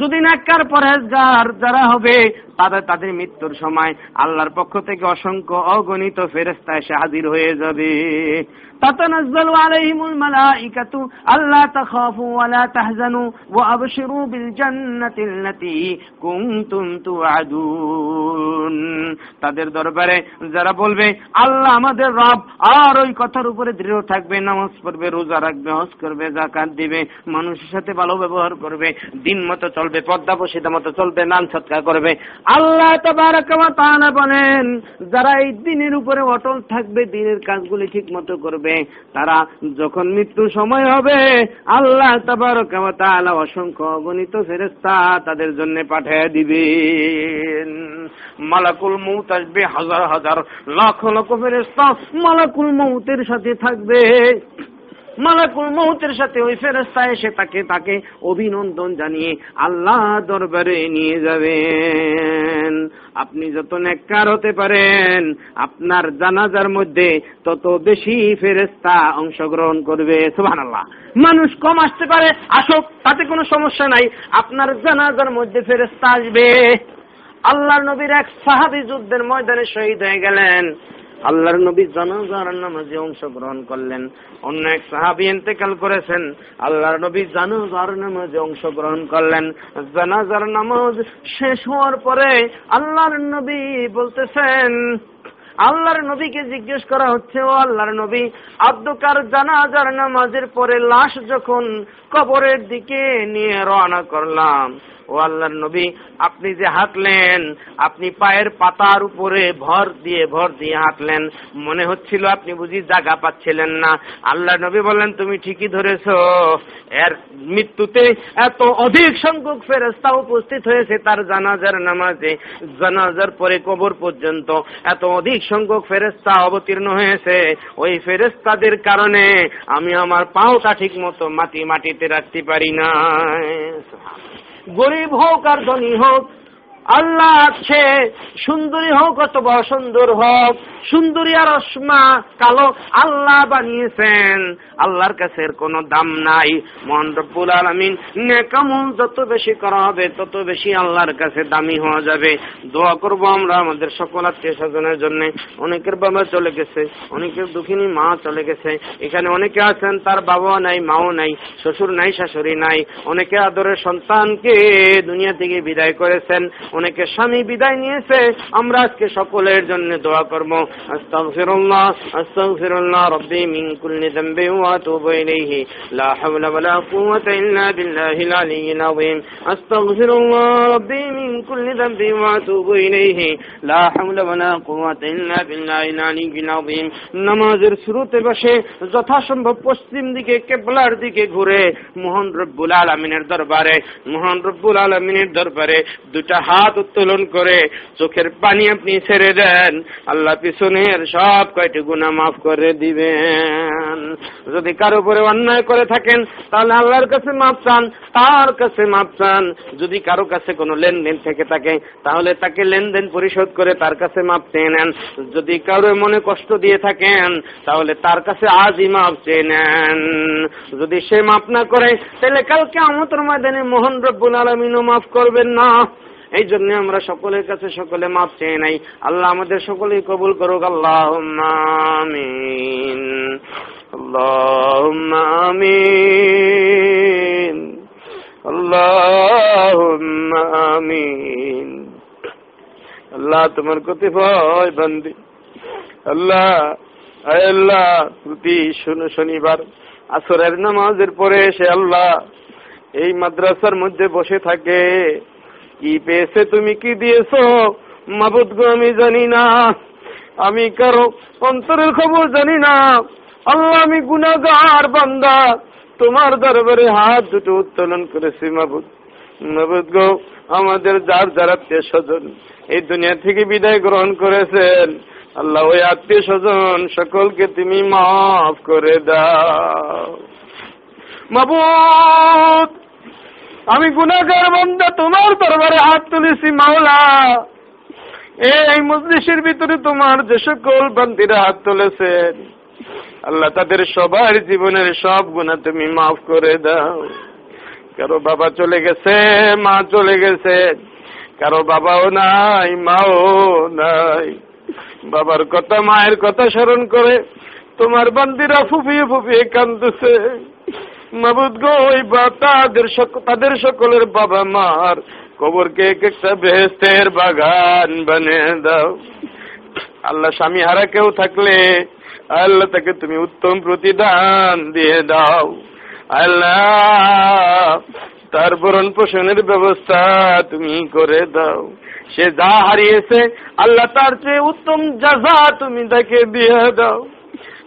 যদি নাক্কার পরহেজগার যারা হবে তাদের তাদের মৃত্যুর সময় আল্লাহর পক্ষ থেকে অসংখ্য অগণিত ফেরেস্তায় এসে হাজির হয়ে যাবে। তাদের দরবারে যারা বলবে, আল্লাহ আমাদের রব, আর ওই কথার উপরে দৃঢ় থাকবে, নামাজ পড়বে, রোজা রাখবে, হজ করবে জাকাত দিবে, মানুষের সাথে ভালো ব্যবহার করবে দিন মতো চলবে, পদ্মা পশিতা মতো চলবে নান সৎকার করবে আল্লাহ বলেন, যারা এই দিনের উপরে অটল থাকবে, দিনের কাজগুলি ঠিক মতো করবে, তারা যখন মৃত্যুর সময় হবে, আল্লাহ তাআলা অসংখ্য অগণিত ফেরেস্তা তাদের জন্য পাঠিয়ে দিবেন। মালাকুল মৌত আসবে হাজার হাজার লাখ লক্ষ ফেরেস্তা মালাকুল মৌতের সাথে থাকবে। মালাকুল মৌতের সাথে ওই ফেরেস্তা এসে তাকে তাকে অভিনন্দন জানিয়ে আল্লাহ দরবারে নিয়ে যাবেন। আপনি যত নেককার হতে পারেন, আপনার জানাজার মধ্যে তত বেশি ফেরেস্তা অংশগ্রহণ করবে। সুহান আল্লাহ মানুষ কম আসতে পারে, আসুক, তাতে কোনো সমস্যা নাই। আপনার জানাজার মধ্যে ফেরেস্তা আসবে। আল্লাহ নবীর এক সাহাবি যুদ্ধের ময়দানে শহীদ হয়ে গেলেন। আল্লাহর নবী জানাজার নামাজে অংশগ্রহণ করলেন। অন্য এক সাহাবি ইন্তেকাল করেছেন। আল্লাহর নবী জানাজার নামাজে অংশগ্রহণ করলেন। জানাজার নামাজ শেষ হওয়ার পরে আল্লাহর নবী বলতেছেন, আল্লাহর নবীকে জিজ্ঞেস করা হচ্ছে, ও আল্লাহর নবী, আব্দুকার জানাজার নামাজের পরে লাশ যখন কবরের দিকে নিয়ে রওনা করলাম ও আল্লাহর নবী, আপনি যে হাঁটলেন, আপনি পায়ের পাতার উপরে ভর দিয়ে ভর দিয়ে হাঁটলেন। মনে হচ্ছিল আপনি বুঝি জায়গা পাচ্ছিলেন না। আল্লাহ নবী বললেন, তুমি ঠিকই ধরেছ। এর মৃত্যুতে এত অধিক সংখ্যক ফেরেস্তা উপস্থিত হয়েছে তার জানাজার নামাজে। জানাজার পরে কবর পর্যন্ত এত অধিক সংখ্যক ফেরেস্তা অবতীর্ণ হয়েছে। ওই ফেরেস্তাদের কারণে আমি আমার পাওটা ঠিক মতো মাটি মাটিতে রাখতে পারি না গরিব হোক আর ধনী হোক আল্লাহ আছে সুন্দরী হোক অথবা সুন্দর হোক, সুন্দরী আর অসমা কালো আল্লাহ বানিয়েছেন। আল্লাহর কাছে কোনো দাম নাই। মহান আলমিন নেকামুল যত বেশি করা হবে, তত বেশি আল্লাহর কাছে দামি হওয়া যাবে। দোয়া করব আমরা আমাদের সকল আত্মীয় স্বজনের জন্য। অনেকের বাবা চলে গেছে, অনেকের দুঃখিনী মা চলে গেছে। এখানে অনেকে আছেন, তার বাবা নাই, মাও নাই, শ্বশুর নাই, শাশুড়ি নাই। অনেকে আদরের সন্তানকে দুনিয়া থেকে বিদায় করেছেন। অনেকে স্বামী বিদায় নিয়েছে, আমরা আজকে সকলের জন্য দোয়া করব। আস্তাগফিরুল্লাহ আস্তাগফিরুল্লাহ, রব্বি মিন কুল্লি যামবি ওয়া ইলাইহি। লা হাওলা ওয়ালা কুওয়াতা ইল্লা বিল্লাহিল আলিয়্যিল আযীম। আস্তাগফিরুল্লাহ, রব্বি মিন কুল্লি যামবি ওয়া ইলাইহি। লা হাওলা ওয়ালা কুওয়াতা ইল্লা বিল্লাহিল আলিয়্যিল আযীম। নামাজের শুরুতে বসে যথাসম্ভব পশ্চিম দিকে, কেবলার দিকে ঘুরে মোহন রব্বুল আলমিনের দরবারে, মোহন রব্বুল আলমিনের দরবারে দুটা হাত উত্তোলন করে চোখের পানি আপনি ছেড়ে দেন। আল্লাহ পিছনের সব কয়টি গুণা মাফ করে দিবেন। যদি কারও উপরে অন্যায় করে থাকেন, তাহলে আল্লাহর কাছে মাপ চান, তার কাছে মাপ চান। যদি কারও কাছে কোনো লেনদেন থেকে থাকে, তাহলে তাকে লেনদেন পরিশোধ করে তার কাছে মাপ চেয়ে নেন। যদি কারও মনে কষ্ট দিয়ে থাকেন, তাহলে তার কাছে আজই মাপ চেয়ে নেন। যদি সে মাপ না করে, তাহলে কালকে আমতর ময়দানে মোহন রব্বুল আলমিনও মাফ করবেন না। এই জন্য আমরা সকলের কাছে সকলে মাপ চেয়ে নাই। আল্লাহ আমাদের সকলেই কবুল করুক। আল্লাহ আল্লাহ আমিন। আল্লাহ আমিন। আল্লাহ তোমার আল্লাহ আল্লাহ, প্রতি শনিবার আসরের নামাজের পরে এসে আল্লাহ এই মাদ্রাসার মধ্যে বসে থাকে। কি পেয়েছে তুমি কি দিয়েছ? মাবুদ গো, আমি জানি না। আমি কারও অন্তরের খবর জানি না। আল্লাহ, আমি গুনাগার বান্দা। তোমার দরবারে হাত দুটো উত্তোলন করেছি, মাবুদ। মাবুদ গো, আমাদের যার যার আত্মীয় স্বজন এই দুনিয়া থেকে বিদায় গ্রহণ করেছেন। আল্লাহ, ওই আত্মীয় স্বজন সকলকে তুমি মাফ করে দাও। মাবুদ! আমি গুনাগার বন্ধা তোমার দরবারে হাত তুলেছি, মাওলা। এই মজলিসের ভিতরে তোমার যে সকল বান্দিরা হাত তুলেছেন, আল্লাহ তাদের সবার জীবনের সব গুণা তুমি মাফ করে দাও। কারও বাবা চলে গেছে, মা চলে গেছে। কারও বাবাও নাই, মাও নাই। বাবার কথা, মায়ের কথা স্মরণ করে তোমার বান্দিরা ফুফিয়ে ফুফিয়ে কান্দছে। মাবুদ গো, ওই বা তাদের তাদের সকলের বাবা মার কবরকে এক একটা বেহেস্তের বাগান বানিয়ে দাও। আল্লাহ স্বামী হারা কেউ থাকলে আল্লাহ তাকে তুমি উত্তম প্রতিদান দিয়ে দাও। আল্লাহ, তার ভরণ পোষণের ব্যবস্থা তুমি করে দাও। সে যা হারিয়েছে, আল্লাহ তার চেয়ে উত্তম যা যা তুমি তাকে দিয়ে দাও।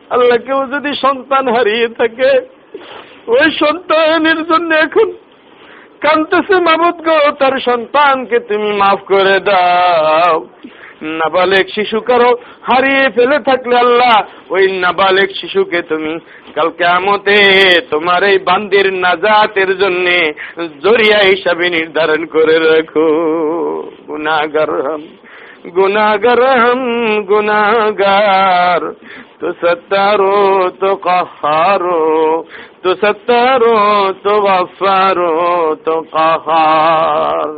আল্লাহ কেউ যদি সন্তান হারিয়ে থাকে ওই সন্তানের জন্য এখন কানতেছে মাবুদ গো, তার সন্তানকে তুমি মাফ করে দাও। নাবালেক শিশু কারও হারিয়ে ফেলে থাকলে আল্লাহ, ওই নাবালেক শিশুকে তুমি কালকে আমতে তোমার এই বান্দির নাজাতের জন্য জরিয়া হিসাবে নির্ধারণ করে রাখো। গুনাগার گناگر ہم گناگار تو ستارو تو قہارو تو ستارو تو غفارو تو قہار۔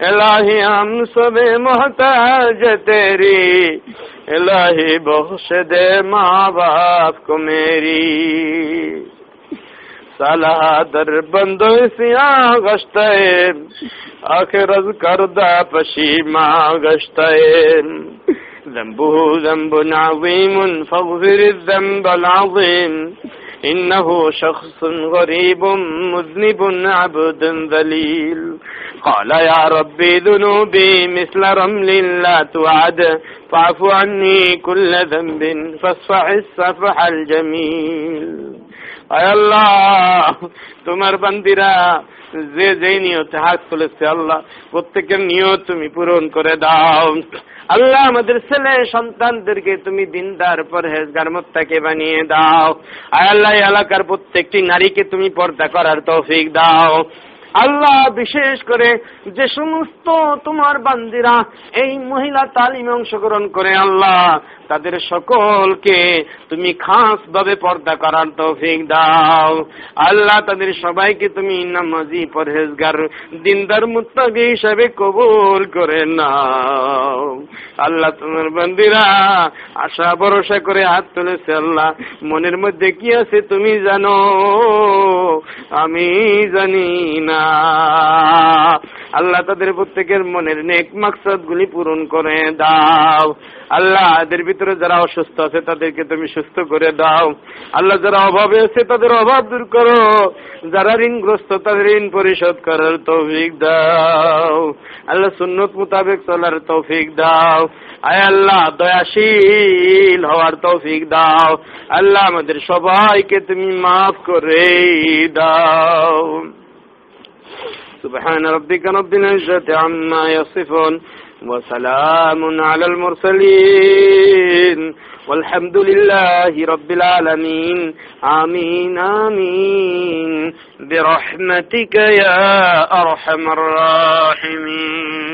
الہی ہم سب محتاج تیری، الہی بخش دے ماں باپ کو میری۔ صلاح در بندو سیاں گشتے آخر از کردہ پشیما گشتے ذنبه ذنب عظيم فاغفر الذنب العظيم إنه شخص غريب مذنب عبد ذليل قال يا ربي ذنوبي مثل رمل لا توعد فاعف عني كل ذنب فاصفح الصفح الجميل আল্লাহ, তোমার বান্দিরা যে যেই নিয়তে হাত খুলেছে আল্লাহ, প্রত্যেকের নিয়ত তুমি পূরণ করে দাও। আল্লাহ, আমাদের ছেলে সন্তানদেরকে তুমি দিনদার, পরহেজগার, মোত্তাকে বানিয়ে দাও। আয় আল্লাহ এলাকার প্রত্যেকটি নারীকে তুমি পর্দা করার তৌফিক দাও। আল্লাহ বিশেষ করে যে সমস্ত তোমার বান্দিরা এই মহিলা তালিমে অংশগ্রহণ করে আল্লাহ, তাদের সকলকে তুমি খাস ভাবে পর্দা করার তৌফিক দাও। আল্লাহ তাদের সবাইকে তুমি নামাজি পরহেজগার, দিনদার মুত্তাকি হিসাবে কবুল করে নাও। আল্লাহ তোমার বান্দিরা আশা, ভরসা করে হাত তুলেছে আল্লাহ। মনের মধ্যে কি আছে তুমি জানো? আমি জানি আল্লাহ তাদের প্রত্যেকের মনের নেক মাকসাদ গুলি পূরণ করে দাও। আল্লাহ, এদের ভিতরে যারা অসুস্থ আছে তাদেরকে তুমি সুস্থ করে দাও। আল্লাহ, যারা অভাবে আছে তাদের অভাব দূর করো। যারা ঋণগ্রস্ত তাদের ঋণ পরিশোধ করার তৌফিক দাও। আল্লাহ, সুন্নত মোতাবেক চলার তৌফিক দাও। আয় আল্লাহ, দয়াশীল হওয়ার তৌফিক দাও। আল্লাহ, আমাদের সবাইকে তুমি মাফ করে দাও। سبحان ربك رب العزة عما يصفون وسلام على المرسلين والحمد لله رب العالمين. آمين آمين. برحمتك يا أرحم الراحمين.